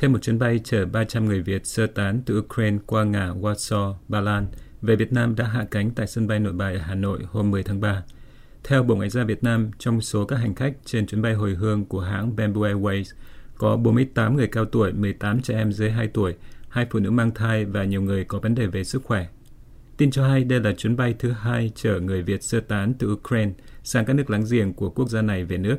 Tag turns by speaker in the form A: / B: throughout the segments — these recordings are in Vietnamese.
A: Thêm một chuyến bay chở 300 người Việt sơ tán từ Ukraine qua ngã Warsaw, Ba Lan về Việt Nam đã hạ cánh tại sân bay nội bài ở Hà Nội hôm 10 tháng 3. Theo Bộ Ngoại giao Việt Nam, trong số các hành khách trên chuyến bay hồi hương của hãng Bamboo Airways, có 48 người cao tuổi, 18 trẻ em dưới 2 tuổi, hai phụ nữ mang thai và nhiều người có vấn đề về sức khỏe. Tin cho hay đây là chuyến bay thứ hai chở người Việt sơ tán từ Ukraine sang các nước láng giềng của quốc gia này về nước.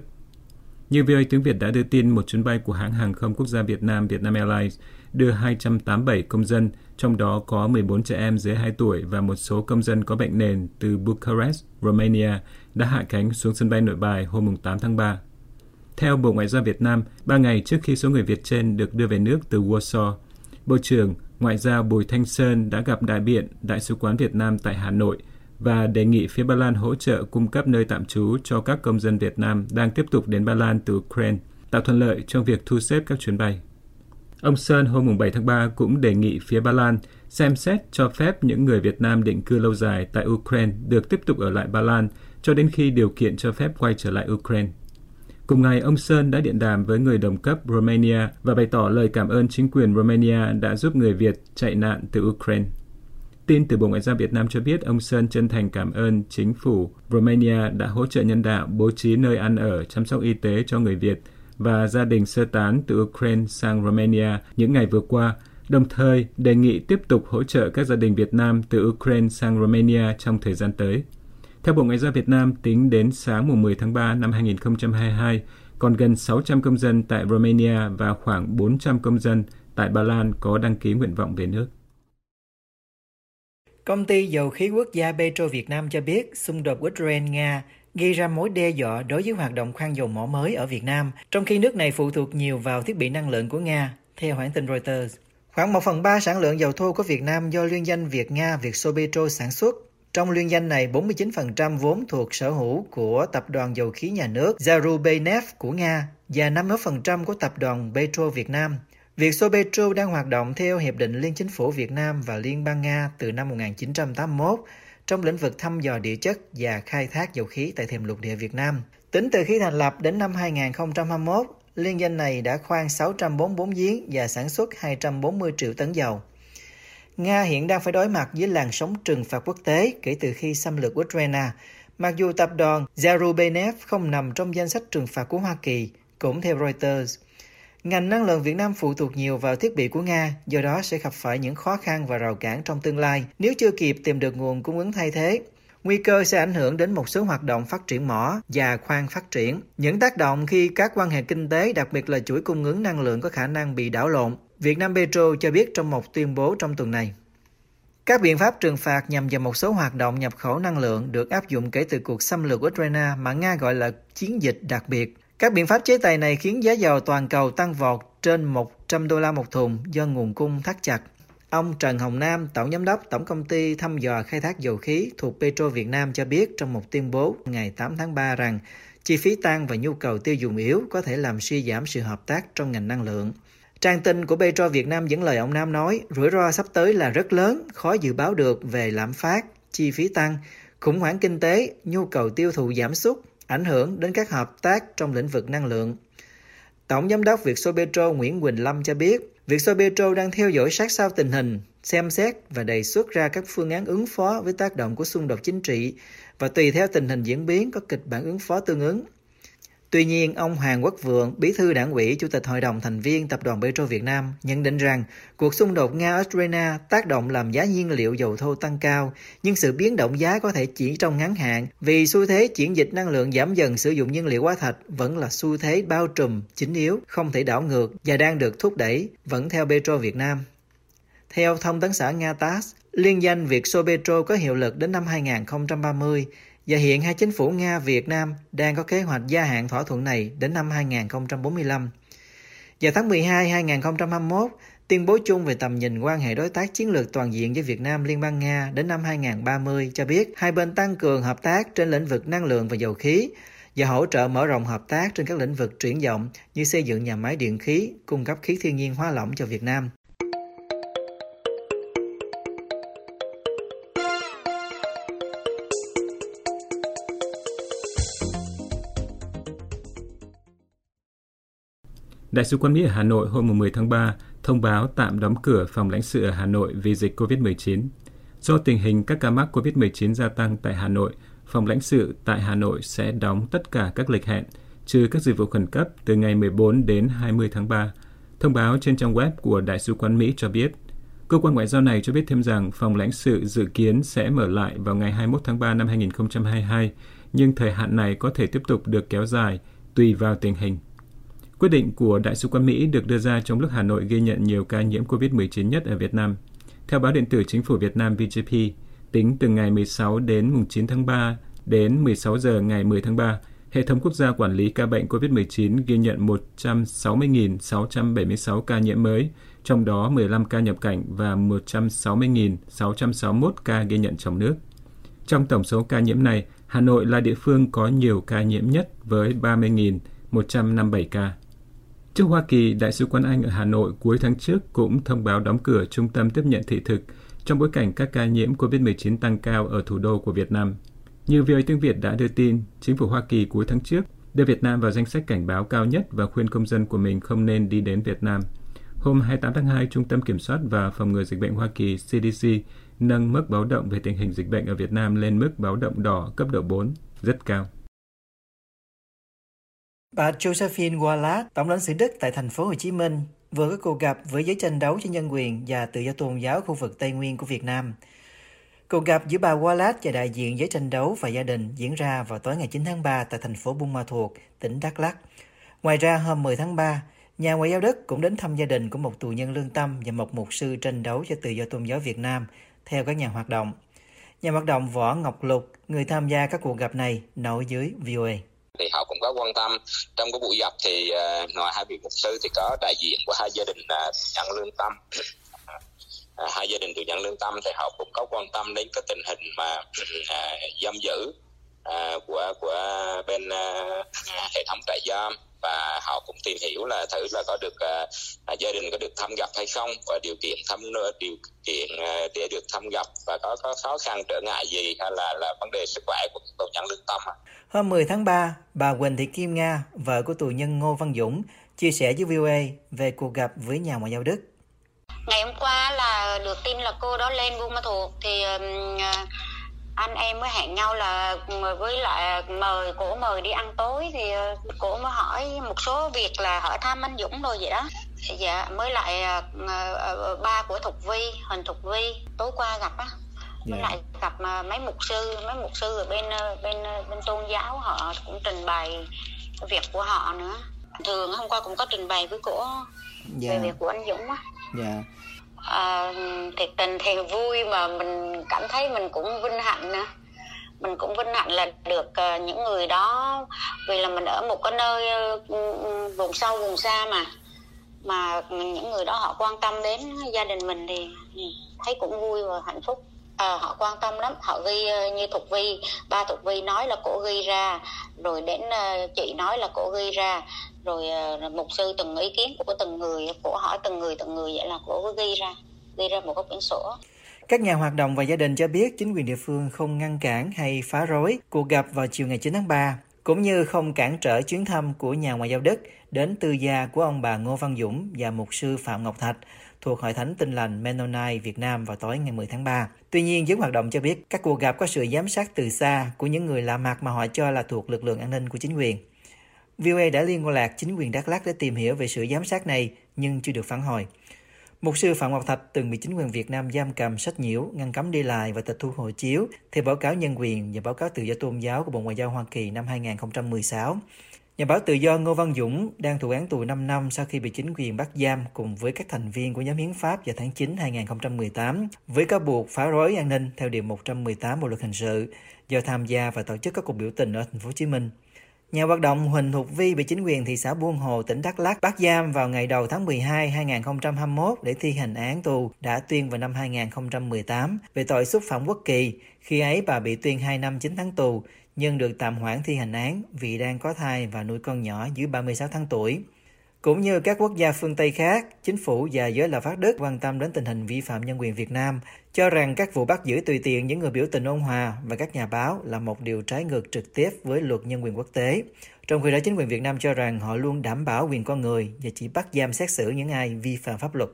A: Như VOA tiếng Việt đã đưa tin, một chuyến bay của hãng hàng không quốc gia Việt Nam Vietnam Airlines đưa 287 công dân, trong đó có 14 trẻ em dưới 2 tuổi và một số công dân có bệnh nền từ Bucharest, Romania đã hạ cánh xuống sân bay nội bài hôm 8 tháng 3. Theo Bộ Ngoại giao Việt Nam, ba ngày trước khi số người Việt trên được đưa về nước từ Warsaw, Bộ trưởng Ngoại giao Bùi Thanh Sơn đã gặp đại biện Đại sứ quán Việt Nam tại Hà Nội và đề nghị phía Ba Lan hỗ trợ cung cấp nơi tạm trú cho các công dân Việt Nam đang tiếp tục đến Ba Lan từ Ukraine, tạo thuận lợi trong việc thu xếp các chuyến bay. Ông Sơn hôm 7 tháng 3 cũng đề nghị phía Ba Lan xem xét cho phép những người Việt Nam định cư lâu dài tại Ukraine được tiếp tục ở lại Ba Lan cho đến khi điều kiện cho phép quay trở lại Ukraine. Cùng ngày, ông Sơn đã điện đàm với người đồng cấp Romania và bày tỏ lời cảm ơn chính quyền Romania đã giúp người Việt chạy nạn từ Ukraine. Tin từ Bộ Ngoại giao Việt Nam cho biết ông Sơn chân thành cảm ơn chính phủ Romania đã hỗ trợ nhân đạo bố trí nơi ăn ở, chăm sóc y tế cho người Việt và gia đình sơ tán từ Ukraine sang Romania những ngày vừa qua, đồng thời đề nghị tiếp tục hỗ trợ các gia đình Việt Nam từ Ukraine sang Romania trong thời gian tới. Theo Bộ Ngoại giao Việt Nam, tính đến sáng mùng 10 tháng 3 năm 2022, còn gần 600 công dân tại Romania và khoảng 400 công dân tại Ba Lan có đăng ký nguyện vọng về nước.
B: Công ty dầu khí quốc gia Petro Việt Nam cho biết xung đột Ukraine-Nga gây ra mối đe dọa đối với hoạt động khoan dầu mỏ mới ở Việt Nam, trong khi nước này phụ thuộc nhiều vào thiết bị năng lượng của Nga, theo hãng tin Reuters. Khoảng 1 phần 3 sản lượng dầu thô của Việt Nam do liên danh Việt Nga Vietsobetro sản xuất. Trong liên danh này, 49% vốn thuộc sở hữu của tập đoàn dầu khí nhà nước Zarubeynev của Nga và 51% của tập đoàn Petro Việt Nam. Việc Vietsobetro đang hoạt động theo Hiệp định Liên Chính phủ Việt Nam và Liên bang Nga từ năm 1981 trong lĩnh vực thăm dò địa chất và khai thác dầu khí tại thềm lục địa Việt Nam. Tính từ khi thành lập đến năm 2021, liên danh này đã khoan 644 giếng và sản xuất 240 triệu tấn dầu. Nga hiện đang phải đối mặt với làn sóng trừng phạt quốc tế kể từ khi xâm lược Ukraine, mặc dù tập đoàn Zarubenev không nằm trong danh sách trừng phạt của Hoa Kỳ, cũng theo Reuters. Ngành năng lượng Việt Nam phụ thuộc nhiều vào thiết bị của Nga, do đó sẽ gặp phải những khó khăn và rào cản trong tương lai nếu chưa kịp tìm được nguồn cung ứng thay thế. Nguy cơ sẽ ảnh hưởng đến một số hoạt động phát triển mỏ và khoan phát triển. Những tác động khi các quan hệ kinh tế, đặc biệt là chuỗi cung ứng năng lượng có khả năng bị đảo lộn. Việt Nam Petro cho biết trong một tuyên bố trong tuần này. Các biện pháp trừng phạt nhằm vào một số hoạt động nhập khẩu năng lượng được áp dụng kể từ cuộc xâm lược Ukraine mà Nga gọi là chiến dịch đặc biệt các biện pháp chế tài này khiến giá dầu toàn cầu tăng vọt trên 100 đô la một thùng do nguồn cung thắt chặt. Ông Trần Hồng Nam, Tổng Giám đốc Tổng Công ty Thăm dò Khai thác Dầu khí thuộc Petro Việt Nam cho biết trong một tuyên bố ngày 8 tháng 3 rằng chi phí tăng và nhu cầu tiêu dùng yếu có thể làm suy giảm sự hợp tác trong ngành năng lượng. Trang tin của Petro Việt Nam dẫn lời ông Nam nói, rủi ro sắp tới là rất lớn, khó dự báo được về lạm phát, chi phí tăng, khủng hoảng kinh tế, nhu cầu tiêu thụ giảm sút ảnh hưởng đến các hợp tác trong lĩnh vực năng lượng. Tổng giám đốc Vietsoletro Nguyễn Quỳnh Lâm cho biết, Vietsoletro đang theo dõi sát sao tình hình, xem xét và đề xuất ra các phương án ứng phó với tác động của xung đột chính trị và tùy theo tình hình diễn biến có kịch bản ứng phó tương ứng. Tuy nhiên, ông Hoàng Quốc Vượng, bí thư đảng ủy, chủ tịch hội đồng thành viên tập đoàn Petro Việt Nam nhận định rằng cuộc xung đột Nga-Ukraine tác động làm giá nhiên liệu dầu thô tăng cao, nhưng sự biến động giá có thể chỉ trong ngắn hạn vì xu thế chuyển dịch năng lượng giảm dần sử dụng nhiên liệu hóa thạch vẫn là xu thế bao trùm, chính yếu, không thể đảo ngược và đang được thúc đẩy, vẫn theo Petro Việt Nam. Theo thông tấn xã Nga TASS, liên danh Việt Petro có hiệu lực đến năm 2030 và hiện hai chính phủ Nga Việt Nam đang có kế hoạch gia hạn thỏa thuận này đến năm 2045. Vào tháng 12 2021, tuyên bố chung về tầm nhìn quan hệ đối tác chiến lược toàn diện với Việt Nam Liên bang Nga đến năm 2030 cho biết hai bên tăng cường hợp tác trên lĩnh vực năng lượng và dầu khí và hỗ trợ mở rộng hợp tác trên các lĩnh vực triển vọng như xây dựng nhà máy điện khí, cung cấp khí thiên nhiên hóa lỏng cho Việt Nam.
A: Đại sứ quán Mỹ ở Hà Nội hôm 10 tháng 3 thông báo tạm đóng cửa phòng lãnh sự ở Hà Nội vì dịch COVID-19. Do tình hình các ca mắc COVID-19 gia tăng tại Hà Nội, phòng lãnh sự tại Hà Nội sẽ đóng tất cả các lịch hẹn, trừ các dịch vụ khẩn cấp từ ngày 14 đến 20 tháng 3. Thông báo trên trang web của Đại sứ quán Mỹ cho biết, cơ quan ngoại giao này cho biết thêm rằng phòng lãnh sự dự kiến sẽ mở lại vào ngày 21 tháng 3 năm 2022, nhưng thời hạn này có thể tiếp tục được kéo dài tùy vào tình hình. Quyết định của Đại sứ quán Mỹ được đưa ra trong lúc Hà Nội ghi nhận nhiều ca nhiễm COVID-19 nhất ở Việt Nam. Theo báo điện tử Chính phủ Việt Nam VGP, tính từ ngày 16 đến 9 tháng 3 đến 16 giờ ngày 10 tháng 3, Hệ thống quốc gia quản lý ca bệnh COVID-19 ghi nhận 160.676 ca nhiễm mới, trong đó 15 ca nhập cảnh và 160.661 ca ghi nhận trong nước. Trong tổng số ca nhiễm này, Hà Nội là địa phương có nhiều ca nhiễm nhất với 30.157 ca. Trước Hoa Kỳ, Đại sứ quán Anh ở Hà Nội cuối tháng trước cũng thông báo đóng cửa trung tâm tiếp nhận thị thực trong bối cảnh các ca nhiễm COVID-19 tăng cao ở thủ đô của Việt Nam. Như VOA tiếng Việt đã đưa tin, chính phủ Hoa Kỳ cuối tháng trước đưa Việt Nam vào danh sách cảnh báo cao nhất và khuyên công dân của mình không nên đi đến Việt Nam. Hôm 28 tháng 2, Trung tâm Kiểm soát và Phòng ngừa Dịch bệnh Hoa Kỳ CDC nâng mức báo động về tình hình dịch bệnh ở Việt Nam lên mức báo động đỏ cấp độ 4, rất cao.
B: Bà Josephine Wallace, tổng lãnh sự Đức tại thành phố Hồ Chí Minh, vừa có cuộc gặp với giới tranh đấu cho nhân quyền và tự do tôn giáo khu vực Tây Nguyên của Việt Nam. Cuộc gặp giữa bà Wallace và đại diện giới tranh đấu và gia đình diễn ra vào tối ngày 9 tháng 3 tại thành phố Buôn Ma Thuột, tỉnh Đắk Lắk. Ngoài ra, hôm 10 tháng 3, nhà ngoại giao Đức cũng đến thăm gia đình của một tù nhân lương tâm và một mục sư tranh đấu cho tự do tôn giáo Việt Nam, theo các nhà hoạt động. Nhà hoạt động Võ Ngọc Lục, người tham gia các cuộc gặp này, nói dưới VOA
C: cũng có quan tâm. Trong cái buổi gặp thì uh, ngoài hai vị mục sư thì có đại diện của hai gia đình ờ, uh, nhận lương tâm. À, hai gia đình tù nhận lương tâm thì họ cũng có quan tâm đến cái tình hình mà uh, giam giữ uh, của của bên uh, hệ thống trại giam và họ cũng tìm hiểu là thử là có được uh, gia đình có được thăm gặp hay không và điều kiện thăm điều kiện uh, để được thăm gặp và có có khó khăn trở ngại gì hay là là vấn đề sức khỏe của tù nhân lương tâm
B: Hôm 10 tháng 3, bà Quỳnh Thị Kim Nga, vợ của tù nhân Ngô Văn Dũng, chia sẻ với VOA về cuộc gặp với nhà ngoại giao Đức.
D: Ngày hôm qua là được tin là cô đó lên Buôn Ma Thuột thì anh em mới hẹn nhau là với lại mời cổ mời đi ăn tối thì ờ, cổ mới hỏi một số việc là hỏi thăm anh Dũng rồi vậy đó dạ mới lại ờ, ờ, ba của Thục Vi Huỳnh Thục Vi tối qua gặp á với yeah. Dạ. lại gặp mấy mục sư mấy mục sư ở bên bên bên tôn giáo họ cũng trình bày việc của họ nữa thường hôm qua cũng có trình bày với cổ yeah. về dạ. việc của anh Dũng á yeah dạ à, thiệt tình thì vui mà mình cảm thấy mình cũng vinh hạnh nữa. Mình cũng vinh hạnh là được uh, những người đó. Vì là mình ở một cái nơi uh, vùng sâu vùng xa mà. Mà những người đó họ quan tâm đến gia đình mình thì ừ, thấy cũng vui và hạnh phúc à, họ quan tâm lắm. Họ ghi ờ, như thục vi ba thục vi nói là cổ ghi ra rồi đến uh, chị nói là cổ ghi ra. Rồi uh, mục sư từng ý kiến của từng người của hỏi từng người từng người vậy là cổ ghi ra ghi ra một cái quyển sổ.
B: Các nhà hoạt động và gia đình cho biết chính quyền địa phương không ngăn cản hay phá rối cuộc gặp vào chiều ngày 9 tháng 3, cũng như không cản trở chuyến thăm của nhà ngoại giao Đức đến tư gia của ông bà Ngô Văn Dũng và mục sư Phạm Ngọc Thạch thuộc Hội Thánh Tinh Lành Mennonite Việt Nam vào tối ngày 10 tháng 3. Tuy nhiên, giới hoạt động cho biết các cuộc gặp có sự giám sát từ xa của những người lạ mặt mà họ cho là thuộc lực lượng an ninh của chính quyền. VOA đã liên lạc chính quyền Đắk Lắk để tìm hiểu về sự giám sát này nhưng chưa được phản hồi. Mục sư Phạm Ngọc Thạch từng bị chính quyền Việt Nam giam cầm sách nhiễu, ngăn cấm đi lại và tịch thu hộ chiếu theo báo cáo nhân quyền và báo cáo tự do tôn giáo của Bộ Ngoại giao Hoa Kỳ năm 2016. Nhà báo tự do Ngô Văn Dũng đang thụ án tù 5 năm sau khi bị chính quyền bắt giam cùng với các thành viên của nhóm hiến pháp vào tháng 9 2018 với cáo buộc phá rối an ninh theo điều 118 Bộ luật hình sự do tham gia và tổ chức các cuộc biểu tình ở thành phố Hồ Chí Minh. Nhà hoạt động Huỳnh Thục Vi bị chính quyền thị xã Buôn Hồ, tỉnh Đắk Lắk bắt giam vào ngày đầu tháng 12 2021 để thi hành án tù đã tuyên vào năm 2018 về tội xúc phạm quốc kỳ. Khi ấy bà bị tuyên 2 năm 9 tháng tù, nhưng được tạm hoãn thi hành án vì đang có thai và nuôi con nhỏ dưới 36 tháng tuổi. Cũng như các quốc gia phương Tây khác, chính phủ và giới lập pháp Đức quan tâm đến tình hình vi phạm nhân quyền Việt Nam, cho rằng các vụ bắt giữ tùy tiện những người biểu tình ôn hòa và các nhà báo là một điều trái ngược trực tiếp với luật nhân quyền quốc tế, Trong khi đó chính quyền Việt Nam cho rằng họ luôn đảm bảo quyền con người và chỉ bắt giam xét xử những ai vi phạm pháp luật.